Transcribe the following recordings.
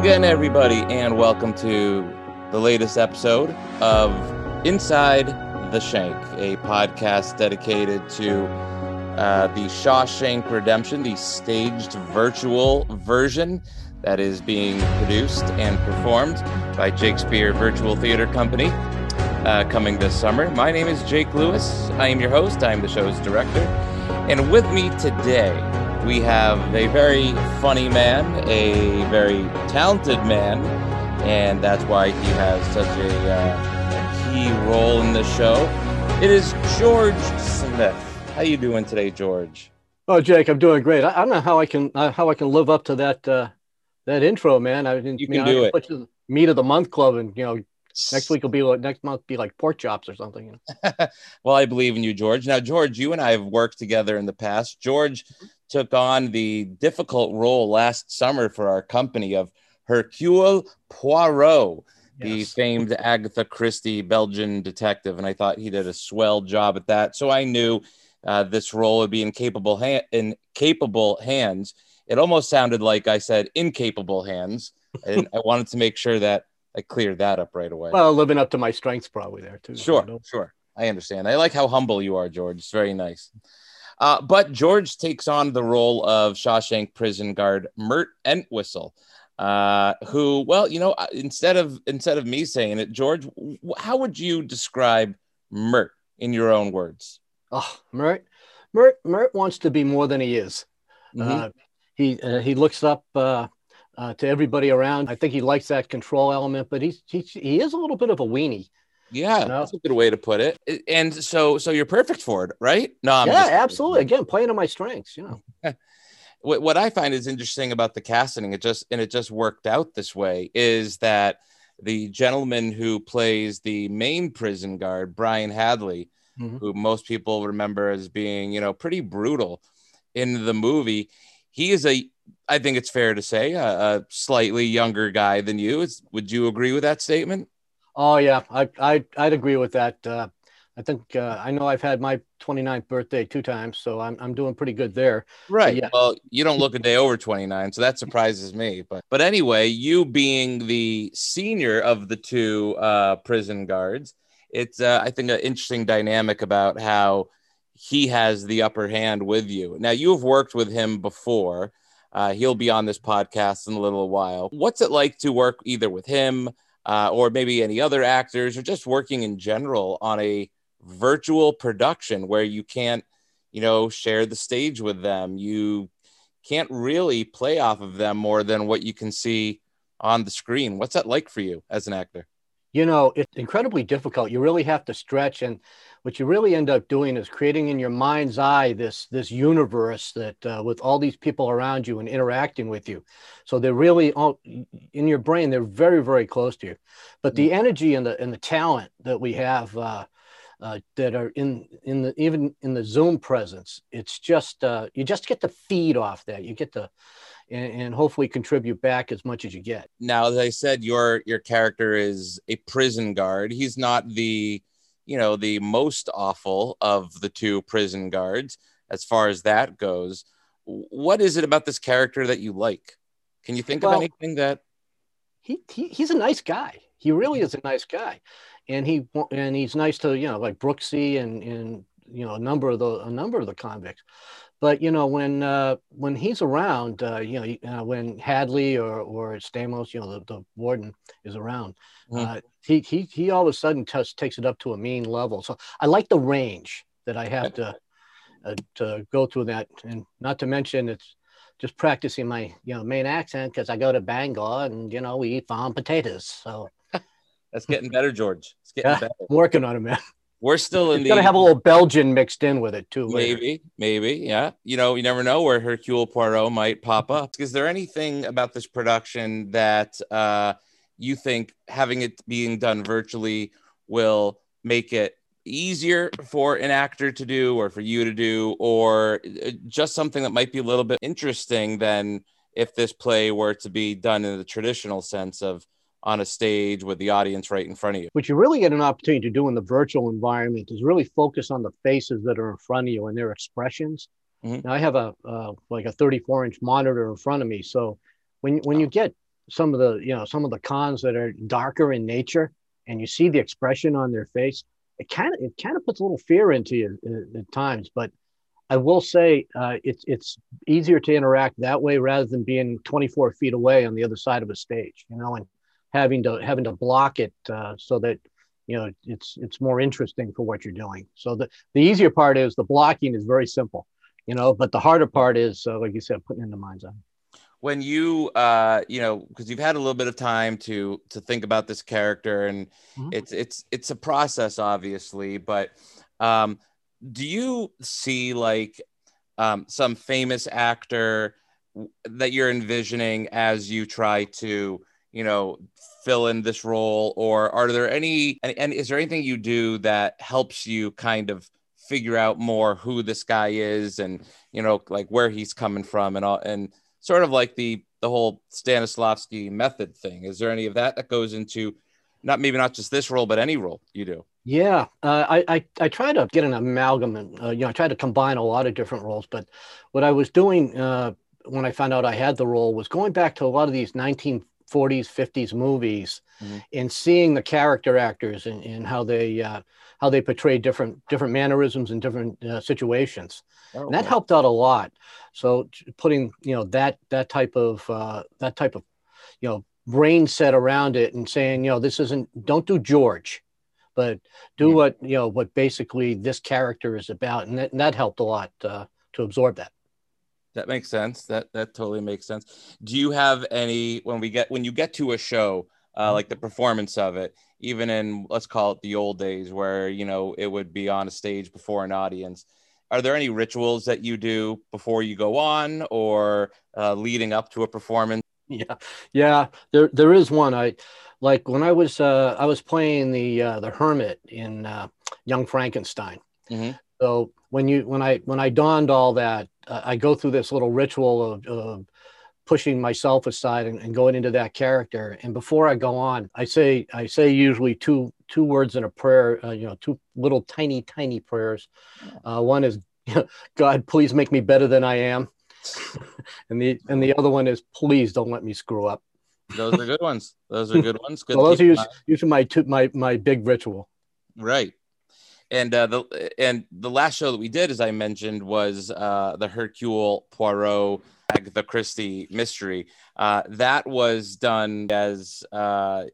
again, everybody, and welcome to the latest episode of Inside the Shank, a podcast dedicated to uh, the Shawshank Redemption, the staged virtual version that is being produced and performed by Jakespeare Virtual Theater Company uh, coming this summer. My name is Jake Lewis. I am your host, I am the show's director. And with me today, we have a very funny man, a very talented man, and that's why he has such a, uh, a key role in the show. It is George Smith. How you doing today, George? Oh, Jake, I'm doing great. I, I don't know how I can uh, how I can live up to that uh, that intro, man. I you can do it. You the meat of the month club, and you know, next week will be like next month be like pork chops or something. You know? well, I believe in you, George. Now, George, you and I have worked together in the past. George took on the difficult role last summer for our company of Hercule Poirot, yes. the famed Agatha Christie Belgian detective, and I thought he did a swell job at that. So I knew uh, this role would be in capable ha- in capable hands. It almost sounded like I said incapable hands, and I wanted to make sure that I cleared that up right away. Well, living up to my strengths probably there too. Sure, sure. I understand. I like how humble you are, George. It's very nice. Uh, but George takes on the role of Shawshank prison guard Mert Entwistle, uh, who, well, you know, uh, instead of instead of me saying it, George, how would you describe Mert in your own words? Oh, Mert, Mert, Mert wants to be more than he is. Mm-hmm. Uh, he uh, he looks up uh, to everybody around. I think he likes that control element, but he's he, he is a little bit of a weenie. Yeah, you know? that's a good way to put it. And so, so you're perfect for it, right? No, I'm yeah, absolutely. Again, playing to my strengths, you know. what, what I find is interesting about the casting, it just and it just worked out this way, is that the gentleman who plays the main prison guard, Brian Hadley, mm-hmm. who most people remember as being, you know, pretty brutal in the movie, he is a I think it's fair to say a, a slightly younger guy than you. Is, would you agree with that statement? Oh yeah, I I I'd agree with that. Uh, I think uh, I know I've had my 29th birthday two times, so I'm I'm doing pretty good there. Right. Yeah. Well, you don't look a day over 29, so that surprises me. But but anyway, you being the senior of the two uh, prison guards, it's uh, I think an interesting dynamic about how he has the upper hand with you. Now you've worked with him before. Uh, he'll be on this podcast in a little while. What's it like to work either with him? uh, or maybe any other actors, or just working in general on a virtual production where you can't, you know, share the stage with them. You can't really play off of them more than what you can see on the screen. What's that like for you as an actor? You know, it's incredibly difficult. You really have to stretch and what you really end up doing is creating in your mind's eye this this universe that uh, with all these people around you and interacting with you so they're really all in your brain they're very very close to you but the mm. energy and the and the talent that we have uh, uh, that are in in the even in the zoom presence it's just uh, you just get to feed off that you get to and, and, hopefully contribute back as much as you get now as i said your your character is a prison guard he's not the you know, the most awful of the two prison guards as far as that goes. What is it about this character that you like? Can you think well, of anything that he, he he's a nice guy. He really is a nice guy. And he and he's nice to, you know, like Brooksy and and you know, a number of the a number of the convicts. But you know, when uh, when he's around, uh, you know, uh, when Hadley or or Stamos, you know, the, the warden is around, mm-hmm. uh, he he he all of a sudden t- takes it up to a mean level. So I like the range that I have to uh, to go through that, and not to mention it's just practicing my you know Maine accent because I go to Bangor and you know we eat farm potatoes. So that's getting better, George. It's getting yeah, better. working on it, man. We're still in it's the. Gonna have a little Belgian mixed in with it too. Maybe, later. maybe, yeah. You know, you never know where Hercule Poirot might pop up. Is there anything about this production that uh, you think having it being done virtually will make it easier for an actor to do, or for you to do, or uh, just something that might be a little bit interesting than if this play were to be done in the traditional sense of on a stage with the audience right in front of you. What you really get an opportunity to do in the virtual environment is really focus on the faces that are in front of you and their expressions. Mm-hmm. Now I have a uh, like a 34 inch monitor in front of me, so when when you get some of the you know some of the cons that are darker in nature, and you see the expression on their face, it kind of it kind of puts a little fear into you at, at times. But I will say uh, it's it's easier to interact that way rather than being 24 feet away on the other side of a stage, you know, and having to having to block it uh, so that you know it's it's more interesting for what you're doing. So the the easier part is the blocking is very simple, you know, but the harder part is uh, like you said, putting in the mind's eye when you uh you know because you've had a little bit of time to to think about this character and mm-hmm. it's it's it's a process obviously but um do you see like um some famous actor that you're envisioning as you try to you know fill in this role or are there any and, and is there anything you do that helps you kind of figure out more who this guy is and you know like where he's coming from and all and sort of like the the whole Stanislavski method thing. Is there any of that that goes into not maybe not just this role, but any role you do? Yeah, uh, I, I, I try to get an amalgam. Uh, you know, I try to combine a lot of different roles. But what I was doing uh, when I found out I had the role was going back to a lot of these 1940s, 50s movies mm-hmm. and seeing the character actors and, and how they uh, how they portray different different mannerisms and different uh, situations. Oh, and that helped out a lot. So putting you know that that type of uh, that type of you know brain set around it and saying you know this isn't don't do George, but do yeah. what you know what basically this character is about, and that, and that helped a lot uh, to absorb that. That makes sense. That that totally makes sense. Do you have any when we get when you get to a show uh, mm-hmm. like the performance of it, even in let's call it the old days where you know it would be on a stage before an audience? are there any rituals that you do before you go on or uh, leading up to a performance? Yeah, yeah, there there is one. I like when I was uh, I was playing the uh, the hermit in uh, Young Frankenstein. Mm-hmm. So when you when I when I donned all that, I go through this little ritual of, of pushing myself aside and, and, going into that character. And before I go on, I say I say usually two two words in a prayer. Uh, you know, two little tiny tiny prayers. Uh, one is God, please make me better than I am, and the and the other one is please don't let me screw up. Those are good ones. Those are good ones. Good well, those are usually my two, my my big ritual. Right and uh, the and the last show that we did, as I mentioned, was uh, the Hercule Poirot Agatha Christie mystery. Uh, that was done as uh,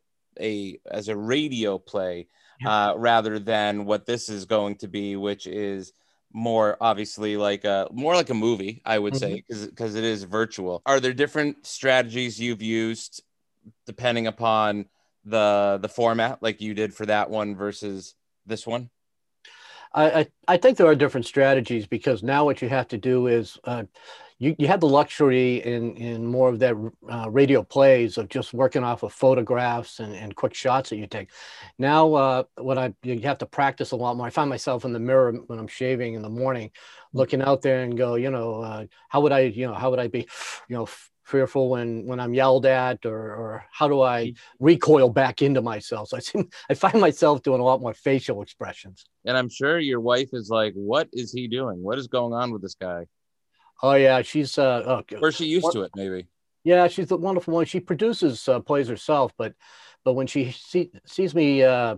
a as a radio play. Uh, rather than what this is going to be, which is more obviously like a more like a movie, I would mm-hmm. say, because because it is virtual. Are there different strategies you've used depending upon the the format, like you did for that one versus this one? I, I, think there are different strategies because now what you have to do is uh, you, you have the luxury in, in more of that uh, radio plays of just working off of photographs and, and quick shots that you take. Now, uh, what I you have to practice a lot more. I find myself in the mirror when I'm shaving in the morning, looking out there and go, you know, uh, how would I, you know, how would I be, you know, fearful when when I'm yelled at, or, or how do I mm-hmm. recoil back into myself? So I seem I find myself doing a lot more facial expressions. And I'm sure your wife is like, "What is he doing? What is going on with this guy?" Oh yeah, she's uh, oh, or she used to it maybe. Yeah, she's the wonderful one. She produces uh, plays herself, but but when she see, sees me uh,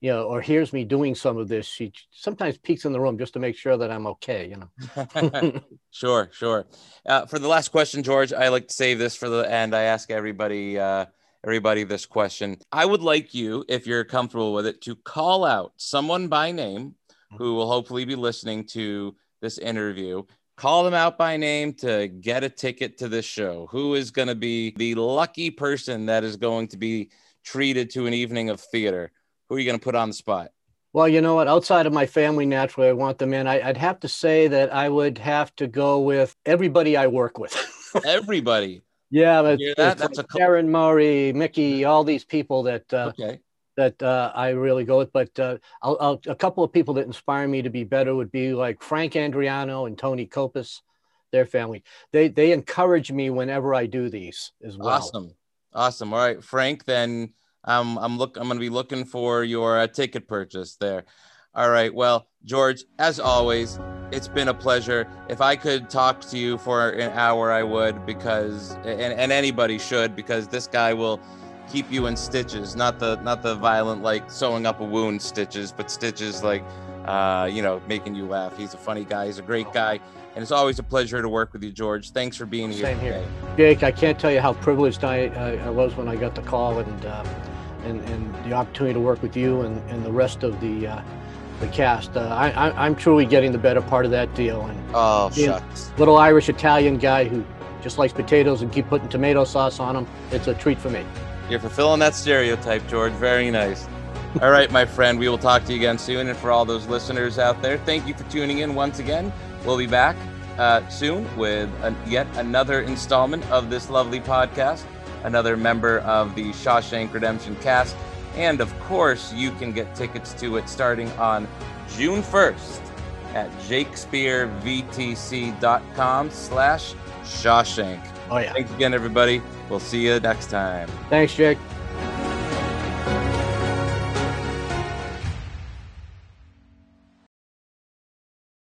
you know, or hears me doing some of this, she sometimes peeks in the room just to make sure that I'm okay, you know. sure, sure. Uh, for the last question, George, I like to save this for the end. I ask everybody, uh, everybody this question. I would like you, if you're comfortable with it, to call out someone by name who will hopefully be listening to this interview. Call them out by name to get a ticket to this show. Who is going to be the lucky person that is going to be treated to an evening of theater? Who are you going to put on the spot? Well, you know what? Outside of my family, naturally, I want them in. I, would have to say that I would have to go with everybody I work with. everybody. Yeah, but that? That's like a Karen Murray, Mickey, all these people that uh, okay. that uh, I really go with. But uh, I'll, I'll, a couple of people that inspire me to be better would be like Frank Andriano and Tony Kopis, their family. They they encourage me whenever I do these as well. Awesome, awesome. All right, Frank. Then um, I'm look. I'm going to be looking for your uh, ticket purchase there. All right. Well, George, as always, it's been a pleasure. If I could talk to you for an hour, I would because and, and anybody should because this guy will keep you in stitches, not the not the violent like sewing up a wound stitches, but stitches like uh, you know, making you laugh. He's a funny guy, he's a great guy, and it's always a pleasure to work with you, George. Thanks for being here. Same here. Jake, I can't tell you how privileged I, I, I was when I got the call and uh, and, and the opportunity to work with you and, and the rest of the uh, the cast. Uh, I, I, I'm truly getting the better part of that deal. And Oh, shucks. little Irish Italian guy who just likes potatoes and keep putting tomato sauce on them. It's a treat for me. You're fulfilling that stereotype, George. Very nice. All right, my friend. We will talk to you again soon. And for all those listeners out there, thank you for tuning in once again. We'll be back uh, soon with an yet another installment of this lovely podcast, another member of the Shawshank Redemption cast. And of course, you can get tickets to it starting on June 1st at jakespearvtc.com slash Shawshank. Oh, yeah. Thanks again, everybody. We'll see you next time. Thanks, Jake.